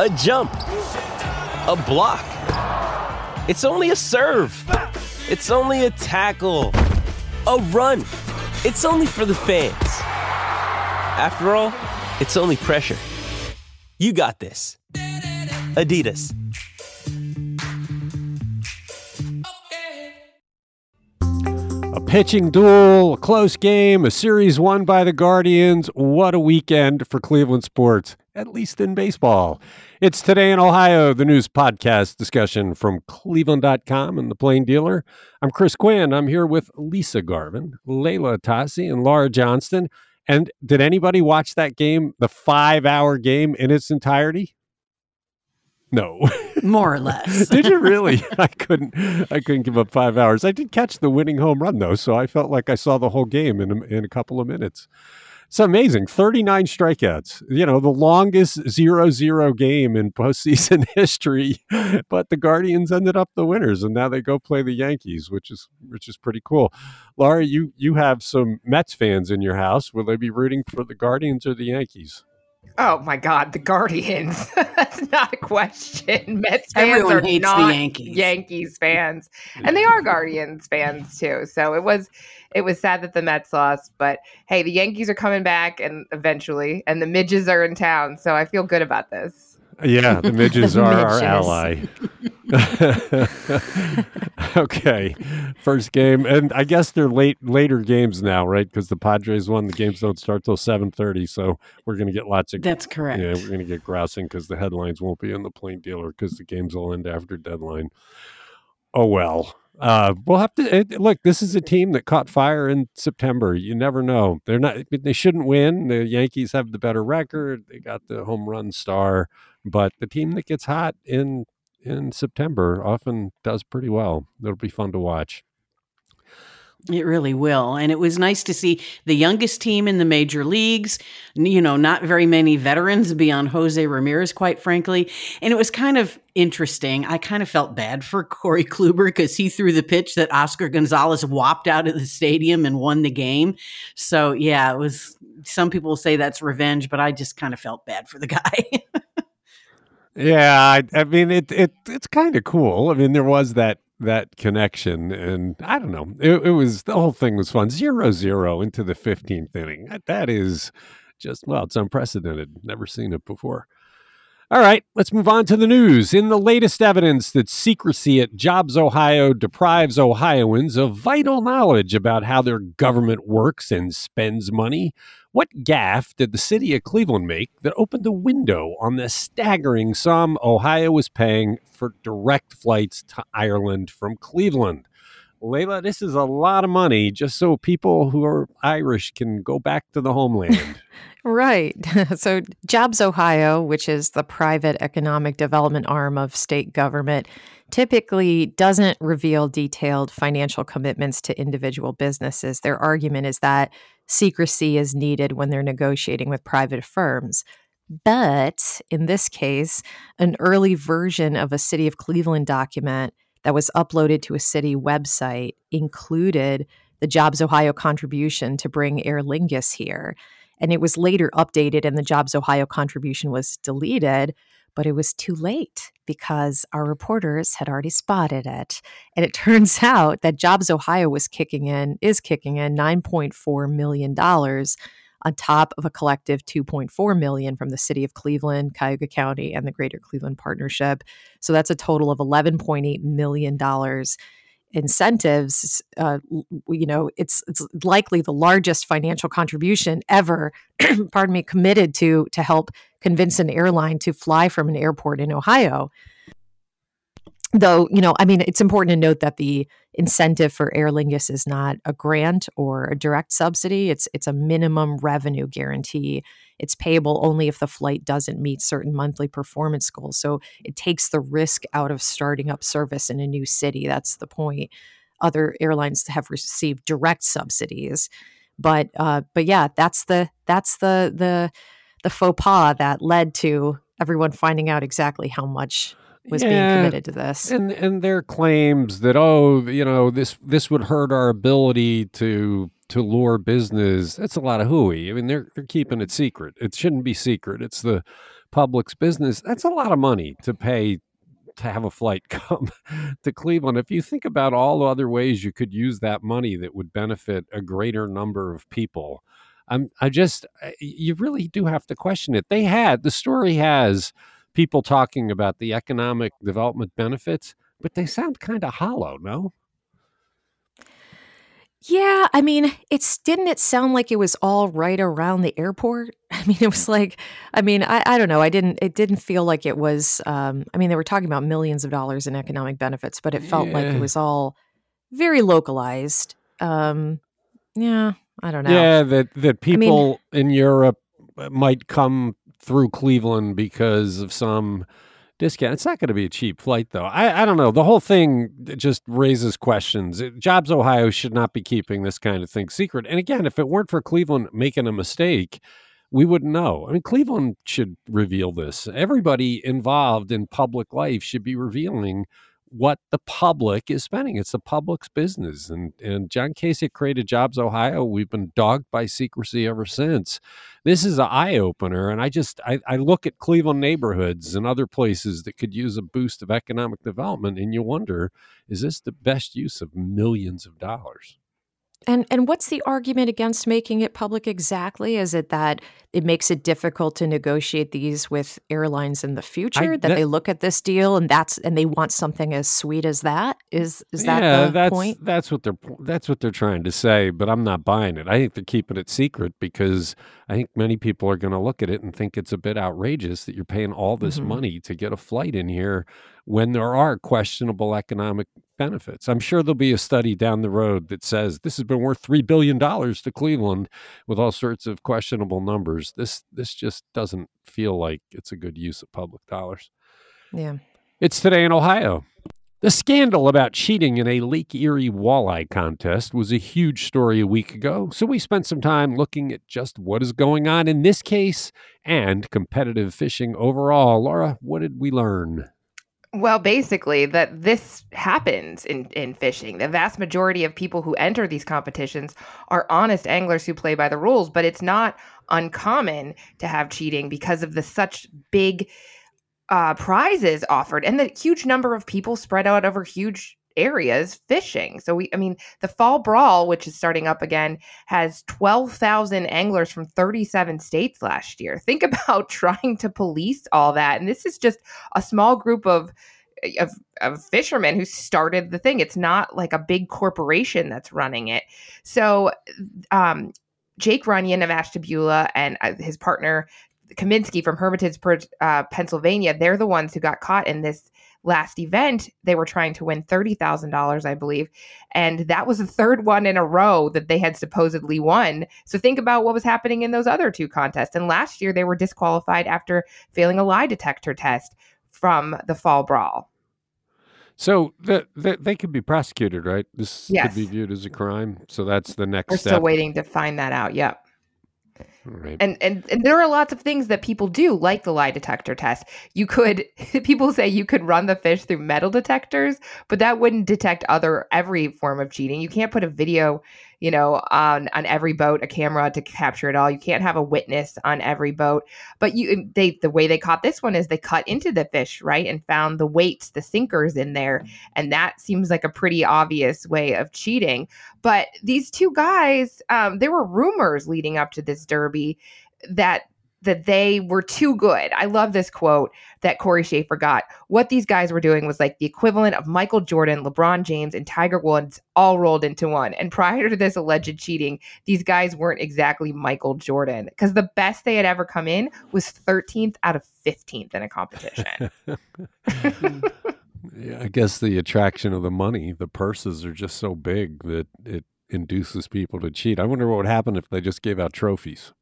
a jump, a block. It's only a serve. It's only a tackle, a run. It's only for the fans. After all, it's only pressure. You got this. Adidas. A pitching duel, a close game, a series won by the Guardians. What a weekend for Cleveland sports, at least in baseball. It's Today in Ohio, the news podcast discussion from cleveland.com and the Plain Dealer. I'm Chris Quinn. I'm here with Lisa Garvin, Leila Atassi, and Laura Johnston. And did anybody watch that game, the five hour game in its entirety? No. More or less. did you really? I couldn't I couldn't give up 5 hours. I did catch the winning home run though, so I felt like I saw the whole game in a, in a couple of minutes. It's amazing. 39 strikeouts. You know, the longest 0-0 game in postseason history, but the Guardians ended up the winners and now they go play the Yankees, which is which is pretty cool. Laura, you you have some Mets fans in your house. Will they be rooting for the Guardians or the Yankees? Oh my God, the Guardians. That's not a question. Mets fans Everyone are hates not the Yankees. Yankees fans, and they are Guardians fans too. So it was, it was sad that the Mets lost, but hey, the Yankees are coming back, and eventually, and the midges are in town. So I feel good about this. Yeah, the midges The are our ally. okay, first game, and I guess they're late later games now, right? Because the Padres won. The games don't start till seven thirty, so we're going to get lots of That's correct. yeah, we're going to get grousing because the headlines won't be in the plain dealer because the games will end after deadline. Oh well. Uh, we'll have to it, look. This is a team that caught fire in September. You never know. They're not. They shouldn't win. The Yankees have the better record. They got the home run star, but the team that gets hot in in September often does pretty well. It'll be fun to watch. It really will. And it was nice to see the youngest team in the major leagues, you know, not very many veterans beyond Jose Ramirez, quite frankly. And it was kind of interesting. I kind of felt bad for Corey Kluber because he threw the pitch that Oscar Gonzalez whopped out of the stadium and won the game. So, yeah, it was, some people say that's revenge, but I just kind of felt bad for the guy. Yeah, I, I mean it it it's kind of cool. I mean there was that that connection, and I don't know. It, it was the whole thing was fun. Zero zero into the fifteenth inning. That, that is just well, it's unprecedented. Never seen it before. All right, let's move on to the news. In the latest evidence that secrecy at Jobs Ohio deprives Ohioans of vital knowledge about how their government works and spends money, what gaffe did the city of Cleveland make that opened a window on the staggering sum Ohio was paying for direct flights to Ireland from Cleveland? Leila, this is a lot of money just so people who are Irish can go back to the homeland. Right. So, Jobs Ohio, which is the private economic development arm of state government, typically doesn't reveal detailed financial commitments to individual businesses. Their argument is that secrecy is needed when they're negotiating with private firms. But in this case, an early version of a City of Cleveland document that was uploaded to a city website included the Jobs Ohio contribution to bring Aer Lingus here. And it was later updated and the Jobs Ohio contribution was deleted, but it was too late because our reporters had already spotted it. And it turns out that Jobs Ohio was kicking in, is kicking in $9.4 million on top of a collective 2.4 million from the city of Cleveland, Cuyahoga County, and the Greater Cleveland Partnership. So that's a total of 11.8 million dollars incentives. Uh, you know, it's it's likely the largest financial contribution ever. pardon me, committed to to help convince an airline to fly from an airport in Ohio. Though, you know, I mean, it's important to note that the incentive for Aer Lingus is not a grant or a direct subsidy. It's it's a minimum revenue guarantee it's payable only if the flight doesn't meet certain monthly performance goals. So it takes the risk out of starting up service in a new city. That's the point. Other airlines have received direct subsidies, but uh, but yeah, that's the that's the the the faux pas that led to everyone finding out exactly how much was yeah, being committed to this. And and their claims that oh, you know, this this would hurt our ability to to lure business. That's a lot of hooey. I mean, they're they're keeping it secret. It shouldn't be secret. It's the public's business. That's a lot of money to pay to have a flight come to Cleveland. If you think about all the other ways you could use that money that would benefit a greater number of people, I'm I just you really do have to question it. They had the story has people talking about the economic development benefits, but they sound kind of hollow, no? Yeah, I mean, it's didn't it sound like it was all right around the airport? I mean, it was like, I mean, I, I don't know. I didn't. It didn't feel like it was. Um, I mean, they were talking about millions of dollars in economic benefits, but it felt yeah. like it was all very localized. Um, yeah, I don't know. Yeah, that that people I mean, in Europe uh, might come through Cleveland because of some discount. It's not going to be a cheap flight, though. I, I don't know. The whole thing just raises questions. Jobs Ohio should not be keeping this kind of thing secret. And again, if it weren't for Cleveland making a mistake, we wouldn't know. I mean, Cleveland should reveal this. Everybody involved in public life should be revealing what the public is spending. It's the public's business. And and John Kasich created Jobs Ohio. We've been dogged by secrecy ever since. This is an eye opener. And I just I, I look at Cleveland neighborhoods and other places that could use a boost of economic development, and you wonder, is this the best use of millions of dollars? And and what's the argument against making it public exactly? Is it that it makes it difficult to negotiate these with airlines in the future? I, that, that, they look at this deal and that's and they want something as sweet as that? Is is that yeah, the that's, point? That's what they're that's what they're trying to say, but I'm not buying it. I think they're keeping it secret because I think many people are going to look at it and think it's a bit outrageous that you're paying all this mm-hmm. money to get a flight in here when there are questionable economic benefits. I'm sure there'll be a study down the road that says this has been worth three billion dollars to Cleveland with all sorts of questionable numbers. This this just doesn't feel like it's a good use of public dollars. Yeah. It's today in Ohio. The scandal about cheating in a Lake Erie walleye contest was a huge story a week ago, so we spent some time looking at just what is going on in this case and competitive fishing overall. Laura, what did we learn? Well, basically, that this happens in, in fishing. The vast majority of people who enter these competitions are honest anglers who play by the rules, but it's not uncommon to have cheating because of the such big uh, prizes offered and the huge number of people spread out over huge areas fishing. So we I mean the fall brawl which is starting up again has 12,000 anglers from 37 states last year. Think about trying to police all that and this is just a small group of of, of fishermen who started the thing. It's not like a big corporation that's running it. So um Jake Runyon of Ashtabula and uh, his partner Cominsky from Hermitage, uh, Pennsylvania, they're the ones who got caught in this last event, they were trying to win $30,000, I believe. And that was the third one in a row that they had supposedly won. So think about what was happening in those other two contests. And last year, they were disqualified after failing a lie detector test from the fall brawl. So the, the, they could be prosecuted, right? This yes. could be viewed as a crime. So that's the next We're step. still waiting to find that out. Yep. Right. And, and and there are lots of things that people do, like the lie detector test. You could people say you could run the fish through metal detectors, but that wouldn't detect other every form of cheating. You can't put a video you know, on on every boat, a camera to capture it all. You can't have a witness on every boat. But you they the way they caught this one is they cut into the fish, right? And found the weights, the sinkers in there. And that seems like a pretty obvious way of cheating. But these two guys, um, there were rumors leading up to this derby that that they were too good. I love this quote that Corey Schaefer got. What these guys were doing was like the equivalent of Michael Jordan, LeBron James, and Tiger Woods all rolled into one. And prior to this alleged cheating, these guys weren't exactly Michael Jordan because the best they had ever come in was 13th out of 15th in a competition. yeah, I guess the attraction of the money, the purses are just so big that it induces people to cheat. I wonder what would happen if they just gave out trophies.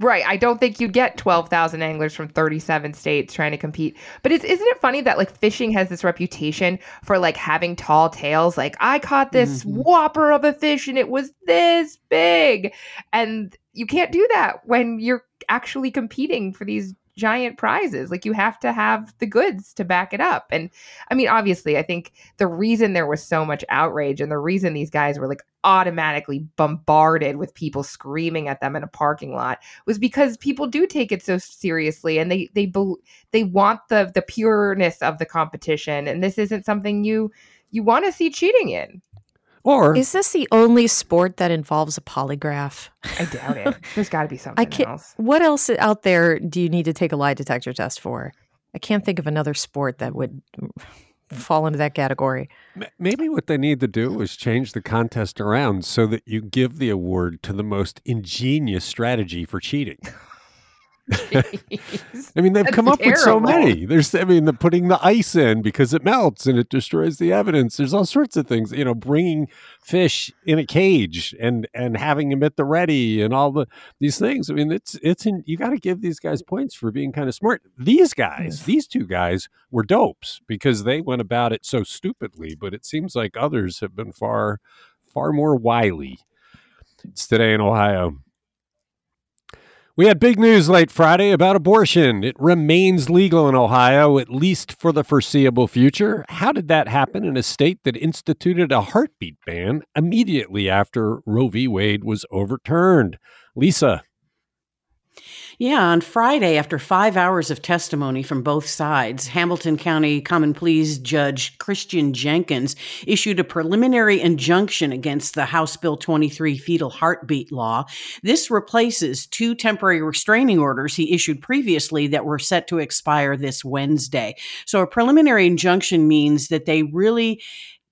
Right. I don't think you'd get 12,000 anglers from 37 states trying to compete. But it's, isn't it funny that like fishing has this reputation for like having tall tales? Like I caught this Mhm. whopper of a fish and it was this big. And you can't do that when you're actually competing for these giant prizes. Like you have to have the goods to back it up. And I mean, obviously, I think the reason there was so much outrage and the reason these guys were like automatically bombarded with people screaming at them in a parking lot was because people do take it so seriously and they they they want the the pureness of the competition and this isn't something you you want to see cheating in. Or Is this the only sport that involves a polygraph? I doubt it. There's got to be something can't- else. What else out there do you need to take a lie detector test for? I can't think of another sport that would fall into that category. maybe what they need to do is change the contest around so that you give the award to the most ingenious strategy for cheating. I mean, they've That's come up with so many. There's, I mean, the putting the ice in because it melts and it destroys the evidence. There's all sorts of things. You know, bringing fish in a cage and and having them at the ready and all the these things. I mean, it's it's in, you got to give these guys points for being kind of smart. These guys, these two guys, were dopes because they went about it so stupidly. But it seems like others have been far far more wily. It's today in Ohio. We had big news late Friday about abortion. It remains legal in Ohio, at least for the foreseeable future. How did that happen in a state that instituted a heartbeat ban immediately after Roe v. Wade was overturned? Lisa. Yeah, on Friday, after five hours of testimony from both sides, Hamilton County Common Pleas Judge Christian Jenkins issued a preliminary injunction against the House Bill 23 fetal heartbeat law. This replaces two temporary restraining orders he issued previously that were set to expire this Wednesday. So, a preliminary injunction means that they really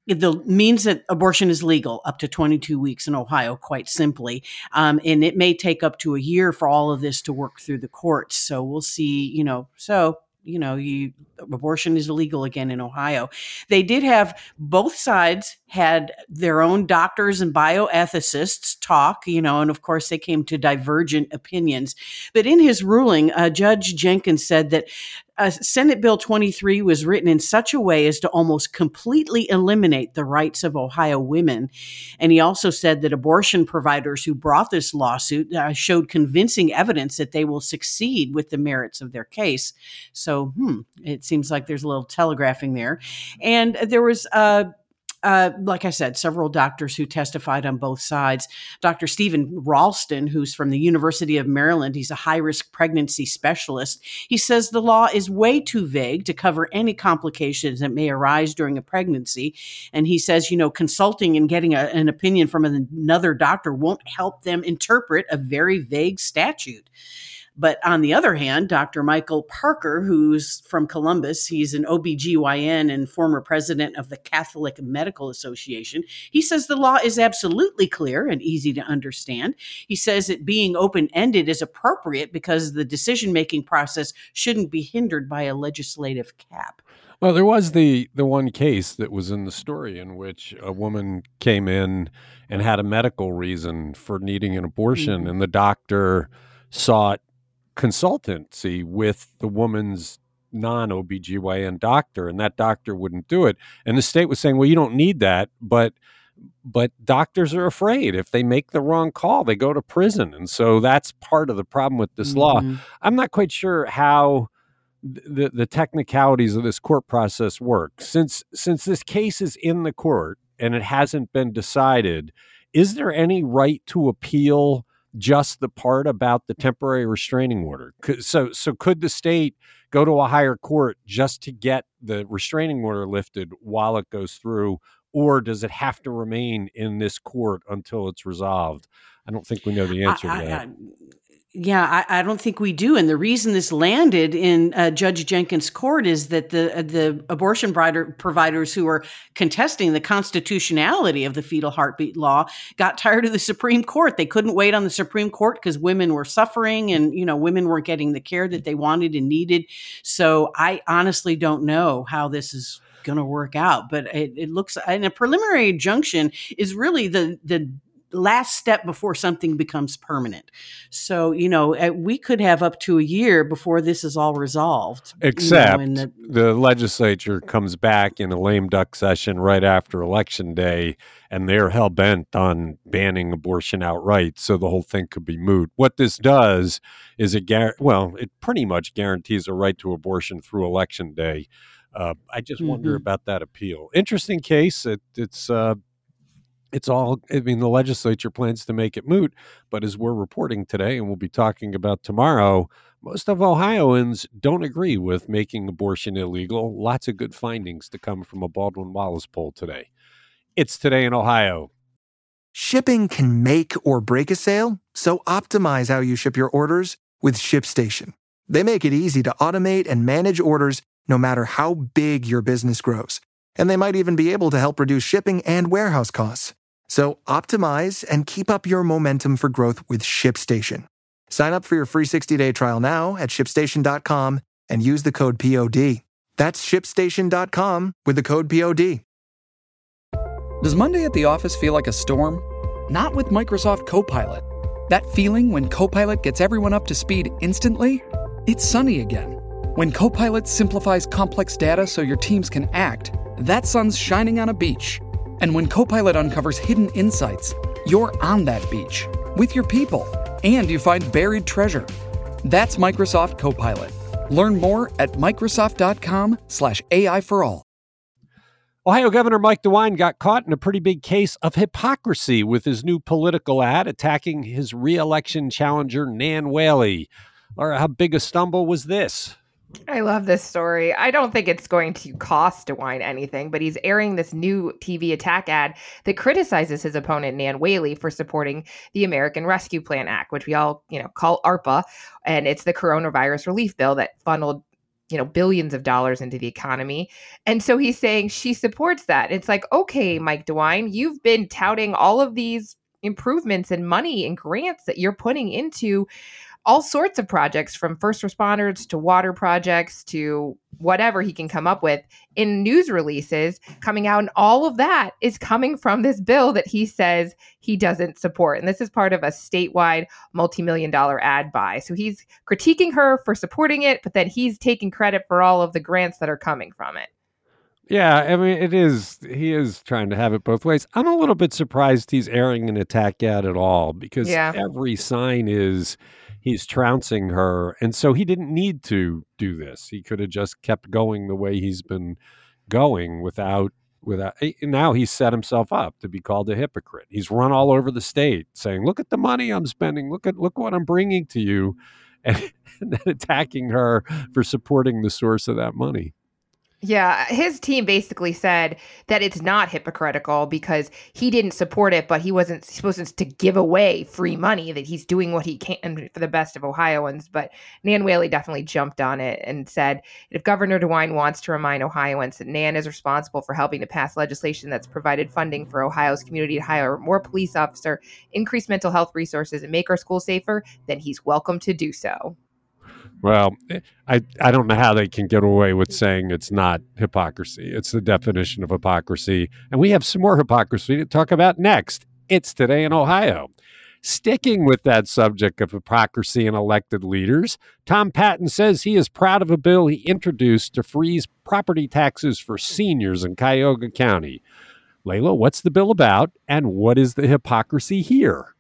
the means that abortion is legal up to 22 weeks in Ohio, quite simply. Um, and it may take up to a year for all of this to work through the courts. So we'll see, you know, so you know, you abortion is illegal again in Ohio. They did have both sides had their own doctors and bioethicists talk, you know, and of course they came to divergent opinions. But in his ruling, uh, Judge Jenkins said that uh, Senate Bill 23 was written in such a way as to almost completely eliminate the rights of Ohio women. And he also said that abortion providers who brought this lawsuit uh, showed convincing evidence that they will succeed with the merits of their case. So, hmm, it seems like there's a little telegraphing there. And there was uh, uh, like I said, several doctors who testified on both sides. Dr. Stephen Ralston, who's from the University of Maryland, he's a high risk pregnancy specialist. He says the law is way too vague to cover any complications that may arise during a pregnancy. And he says, you know, consulting and getting a, an opinion from another doctor won't help them interpret a very vague statute. But on the other hand, Dr. Michael Parker, who's from Columbus, he's an OBGYN and former president of the Catholic Medical Association. He says the law is absolutely clear and easy to understand. He says it being open ended is appropriate because the decision making process shouldn't be hindered by a legislative cap. Well, there was the the one case that was in the story in which a woman came in and had a medical reason for needing an abortion, Mhm. and the doctor sought consultancy with the woman's non OBGYN doctor, and that doctor wouldn't do it. And the state was saying, well, you don't need that, but but doctors are afraid if they make the wrong call, they go to prison. And so that's part of the problem with this law. Mhm. I'm not quite sure how the the technicalities of this court process work. Since since this case is in the court and it hasn't been decided, is there any right to appeal just the part about the temporary restraining order? So so could the state go to a higher court just to get the restraining order lifted while it goes through or does it have to remain in this court until it's resolved? I don't think we know the answer I- to I- that. I- yeah, I, I don't think we do. And the reason this landed in uh, Judge Jenkins' court is that the uh, the abortion brider, providers who are contesting the constitutionality of the fetal heartbeat law got tired of the Supreme Court. They couldn't wait on the Supreme Court because women were suffering, and you know women weren't getting the care that they wanted and needed. So I honestly don't know how this is going to work out, but it, it looks and a preliminary injunction is really the the last step before something becomes permanent. So, you know, uh, we could have up to a year before this is all resolved. Except you know, the, the legislature comes back in a lame duck session right after election day and they're hell bent on banning abortion outright. So the whole thing could be moot. What this does is it, gar- well, it pretty much guarantees a right to abortion through election day. Uh, I just mm-hmm. wonder about that appeal. Interesting case. It, it's uh, it's all i mean the legislature plans to make it moot but as we're reporting today and we'll be talking about tomorrow most of ohioans don't agree with making abortion illegal. Lots of good findings to come from a baldwin wallace poll today. It's today in ohio. Shipping can make or break a sale so optimize how you ship your orders with shipstation. They make it easy to automate and manage orders no matter how big your business grows and they might even be able to help reduce shipping and warehouse costs. So optimize and keep up your momentum for growth with ShipStation. Sign up for your free 60-day trial now at shipstation.com and use the code POD. That's shipstation.com with the code POD. Does Monday at the office feel like a storm? Not with Microsoft Copilot. That feeling when Copilot gets everyone up to speed instantly? It's sunny again. When Copilot simplifies complex data so your teams can act, that sun's shining on a beach. And when Copilot uncovers hidden insights, you're on that beach with your people and you find buried treasure. That's Microsoft Copilot. Learn more at Microsoft.com/slash AI for all. Ohio Governor Mike DeWine got caught in a pretty big case of hypocrisy with his new political ad attacking his reelection challenger, Nan Whaley. Laura, how big a stumble was this? I love this story. I don't think it's going to cost DeWine anything, but he's airing this new TV attack ad that criticizes his opponent Nan Whaley for supporting the American Rescue Plan Act, which we all, you know, call ARPA, and it's the coronavirus relief bill that funneled you know billions of dollars into the economy. And so he's saying she supports that. It's like okay mike dewine you've been touting all of these improvements and money and grants that you're putting into all sorts of projects from first responders to water projects to whatever he can come up with in news releases coming out. And all of that is coming from this bill that he says he doesn't support. And this is part of a statewide multi million dollar ad buy. So he's critiquing her for supporting it, but then he's taking credit for all of the grants that are coming from it. Yeah, I mean, it is. He is trying to have it both ways. I'm a little bit surprised he's airing an attack ad at all because yeah. every sign is he's trouncing her. And so he didn't need to do this. He could have just kept going the way he's been going without without eh, now he's set himself up to be called a hypocrite. He's run all over the state saying, "Look at the money I'm spending. Look at look what I'm bringing to you." And, and then attacking her for supporting the source of that money. Yeah, his team basically said that it's not hypocritical because he didn't support it, but he wasn't supposed to give away free money, that he's doing what he can for the best of Ohioans. But Nan Whaley definitely jumped on it and said if Governor DeWine wants to remind Ohioans that Nan is responsible for helping to pass legislation that's provided funding for Ohio's community to hire more police officer, increase mental health resources, and make our schools safer, then he's welcome to do so. Well, eh, I, I don't know how they can get away with saying it's not hypocrisy. It's the definition of hypocrisy. And we have some more hypocrisy to talk about next. It's Today in Ohio. Sticking with that subject of hypocrisy in elected leaders, Tom Patton says he is proud of a bill he introduced to freeze property taxes for seniors in Cuyahoga County. Leila, what's the bill about, and what is the hypocrisy here?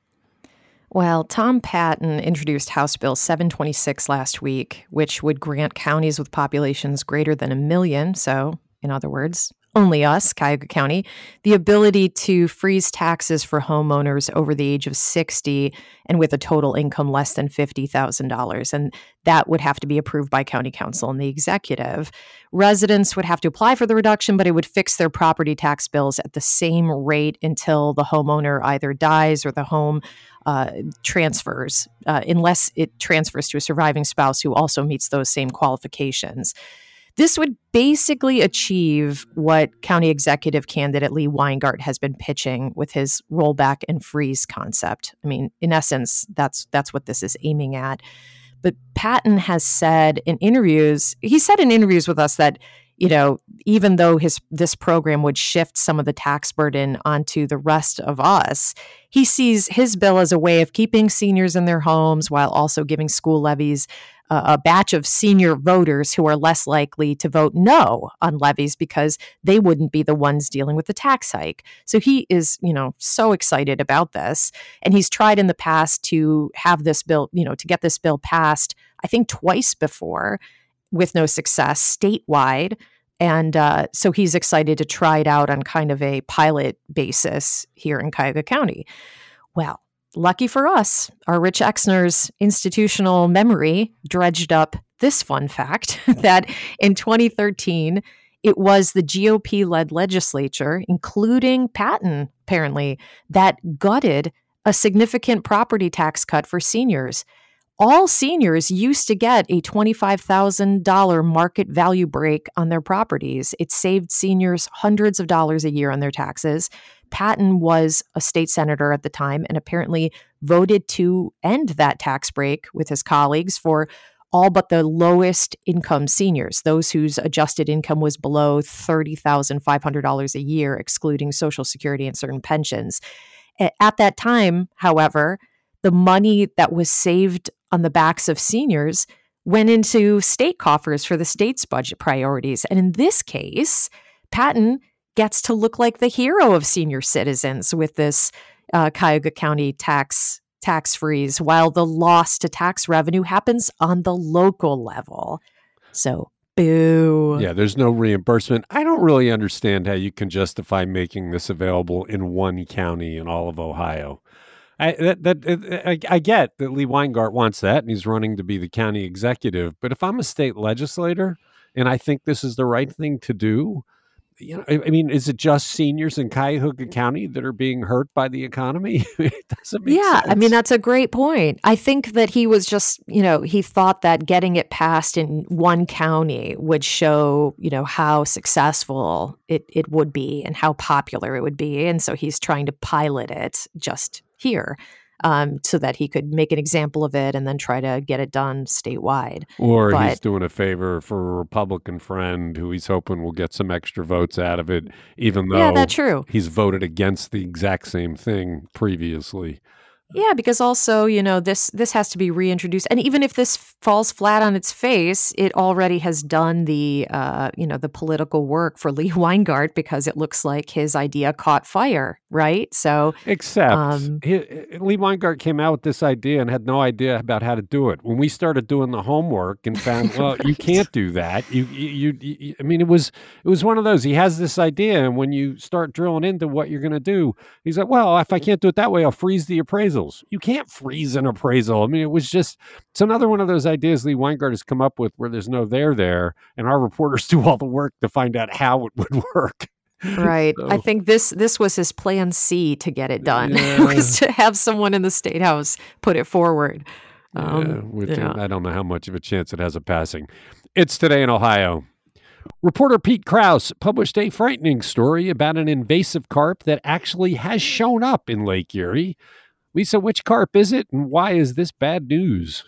Well, Tom Patton introduced House Bill 726 last week, which would grant counties with populations greater than a million, so in other words, only us, Cuyahoga County, the ability to freeze taxes for homeowners over the age of 60 and with a total income less than $50,000. And that would have to be approved by county council and the executive. Residents would have to apply for the reduction, but it would fix their property tax bills at the same rate until the homeowner either dies or the home uh, transfers, uh, unless it transfers to a surviving spouse who also meets those same qualifications. This would basically achieve what county executive candidate Lee Weingart has been pitching with his rollback and freeze concept. I mean, in essence, that's that's what this is aiming at. But Patton has said in interviews, he said in interviews with us that you know, even though his this program would shift some of the tax burden onto the rest of us, he sees his bill as a way of keeping seniors in their homes while also giving school levies a batch of senior voters who are less likely to vote no on levies because they wouldn't be the ones dealing with the tax hike. So he is, you know, so excited about this. And he's tried in the past to have this bill, you know, to get this bill passed, I think twice before with no success statewide. And uh, so he's excited to try it out on kind of a pilot basis here in Cuyahoga County. Well, lucky for us, our Rich Exner's institutional memory dredged up this fun fact that in 2013, it was the GOP led legislature, including Patton, apparently, that gutted a significant property tax cut for seniors. All seniors used to get a $25,000 market value break on their properties. It saved seniors hundreds of dollars a year on their taxes. Patton was a state senator at the time and apparently voted to end that tax break with his colleagues for all but the lowest income seniors, those whose adjusted income was below $30,500 a year, excluding Social Security and certain pensions. At that time, however, the money that was saved on the backs of seniors went into state coffers for the state's budget priorities. And in this case, Patton gets to look like the hero of senior citizens with this uh, Cuyahoga County tax tax freeze, while the loss to tax revenue happens on the local level. So, boo. Yeah, there's no reimbursement. I don't really understand how you can justify making this available in one county in all of Ohio. I that, that I, I get that Lee Weingart wants that, and he's running to be the county executive. But if I'm a state legislator and I think this is the right thing to do, you know, I, mean, is it just seniors in Cuyahoga mm. County that are being hurt by the economy? it doesn't make yeah, sense. I mean, that's a great point. I think that he was just, you know, he thought that getting it passed in one county would show, you know, how successful it, it would be and how popular it would be. And so he's trying to pilot it just here um, so that he could make an example of it and then try to get it done statewide. Or but, he's doing a favor for a Republican friend who he's hoping will get some extra votes out of it, even though yeah, that's true. he's voted against the exact same thing previously. Yeah, because also, you know, this this has to be reintroduced, and even if this falls flat on its face, it already has done the, uh, you know, the political work for Lee Weingart because it looks like his idea caught fire, right? So, except um, he, Lee Weingart came out with this idea and had no idea about how to do it. When we started doing the homework and found, well, right. you can't do that. You, you, you, I mean, it was it was one of those. He has this idea, and when you start drilling into what you're going to do, he's like, well, if I can't do it that way, I'll freeze the appraisal appraisals. You can't freeze an appraisal. I mean, it was just it's another one of those ideas Lee Weingart has come up with where there's no there there, and our reporters do all the work to find out how it would work. Right. So, I think this this was his plan C to get it done. Yeah. was to have someone in the state house put it forward. Um, yeah, yeah. I don't know how much of a chance it has of passing. It's today in Ohio. Reporter Pete Krouse published a frightening story about an invasive carp that actually has shown up in Lake Erie. Lisa, which carp is it and why is this bad news?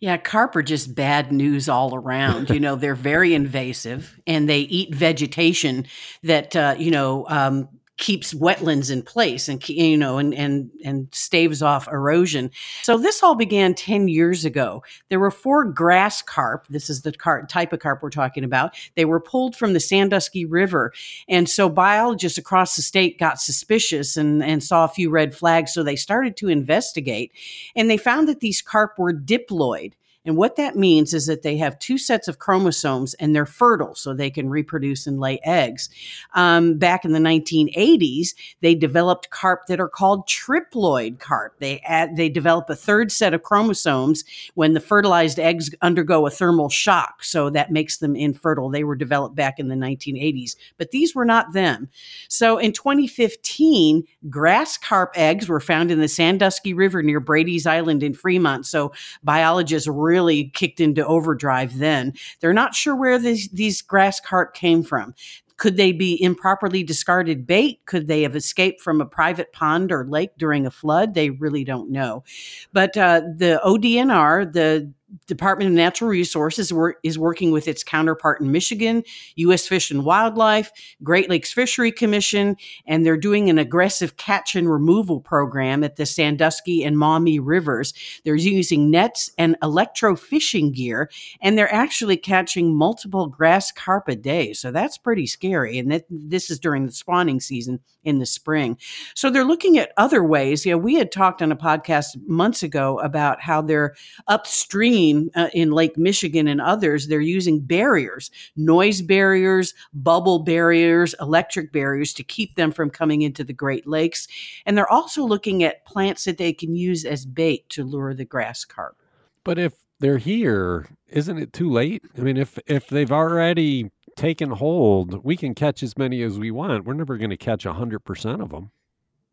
Yeah, carp are just bad news all around. you know, they're very invasive and they eat vegetation that, uh, you know, um, keeps wetlands in place and you know and and and staves off erosion. So this all began 10 years ago. There were four grass carp. This is the type of carp we're talking about. They were pulled from the Sandusky River. And so biologists across the state got suspicious and and saw a few red flags so they started to investigate and they found that these carp were diploid. And what that means is that they have two sets of chromosomes and they're fertile, so they can reproduce and lay eggs. Um, back in the 1980s, they developed carp that are called triploid carp. They add, they develop a third set of chromosomes when the fertilized eggs undergo a thermal shock, so that makes them infertile. They were developed back in the 1980s, but these were not them. So in 2015, grass carp eggs were found in the Sandusky River near Brady's Island in Fremont. So biologists really kicked into overdrive then. They're not sure where these, these grass carp came from. Could they be improperly discarded bait? Could they have escaped from a private pond or lake during a flood? They really don't know. But uh, the ODNR, the Department of Natural Resources is working with its counterpart in Michigan, U.S. Fish and Wildlife, Great Lakes Fishery Commission, and they're doing an aggressive catch and removal program at the Sandusky and Maumee rivers. They're using nets and electrofishing gear, and they're actually catching multiple grass carp a day. So that's pretty scary. And that, this is during the spawning season in the spring. So they're looking at other ways. You know, we had talked on a podcast months ago about how they're upstream uh, in Lake Michigan and others, they're using barriers, noise barriers, bubble barriers, electric barriers to keep them from coming into the Great Lakes. And they're also looking at plants that they can use as bait to lure the grass carp. But if they're here, isn't it too late? I mean, if if they've already taken hold, we can catch as many as we want. We're never going to catch 100% of them.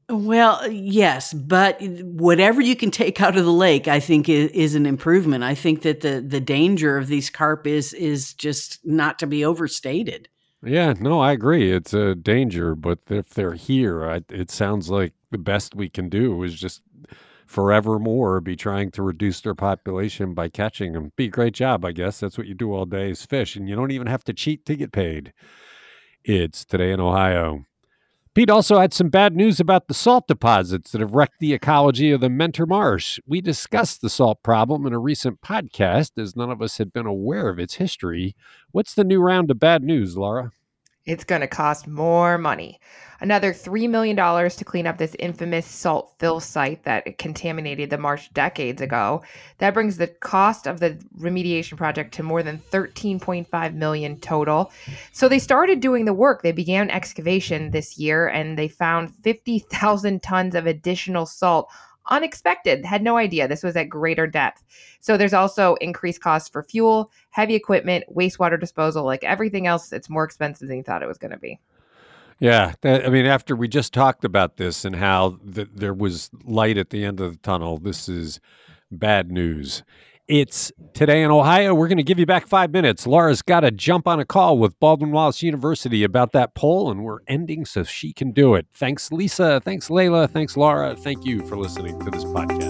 Well, yes, but whatever you can take out of the lake, I think is, is, an improvement. I think that the the danger of these carp is is just not to be overstated. Yeah, no, I agree. It's a danger, but if they're here, I, it sounds like the best we can do is just forevermore be trying to reduce their population by catching them. Be a great job, I guess. That's what you do all day is fish, and you don't even have to cheat to get paid. It's today in Ohio. Pete also had some bad news about the salt deposits that have wrecked the ecology of the Mentor Marsh. We discussed the salt problem in a recent podcast as none of us had been aware of its history. What's the new round of bad news, Laura? It's going to cost more money. Another $3 million to clean up this infamous salt fill site that contaminated the marsh decades ago. That brings the cost of the remediation project to more than 13.5 million total. So they started doing the work. They began excavation this year and they found 50,000 tons of additional salt unexpected. Had no idea this was at greater depth. So there's also increased costs for fuel, heavy equipment, wastewater disposal, like everything else. It's more expensive than you thought it was going to be. Yeah, that, I mean, after we just talked about this and how the, there was light at the end of the tunnel, this is bad news. It's today in Ohio. We're going to give you back five minutes. Laura's got to jump on a call with Baldwin Wallace University about that poll, and we're ending so she can do it. Thanks, Lisa. Thanks, Leila. Thanks, Laura. Thank you for listening to this podcast.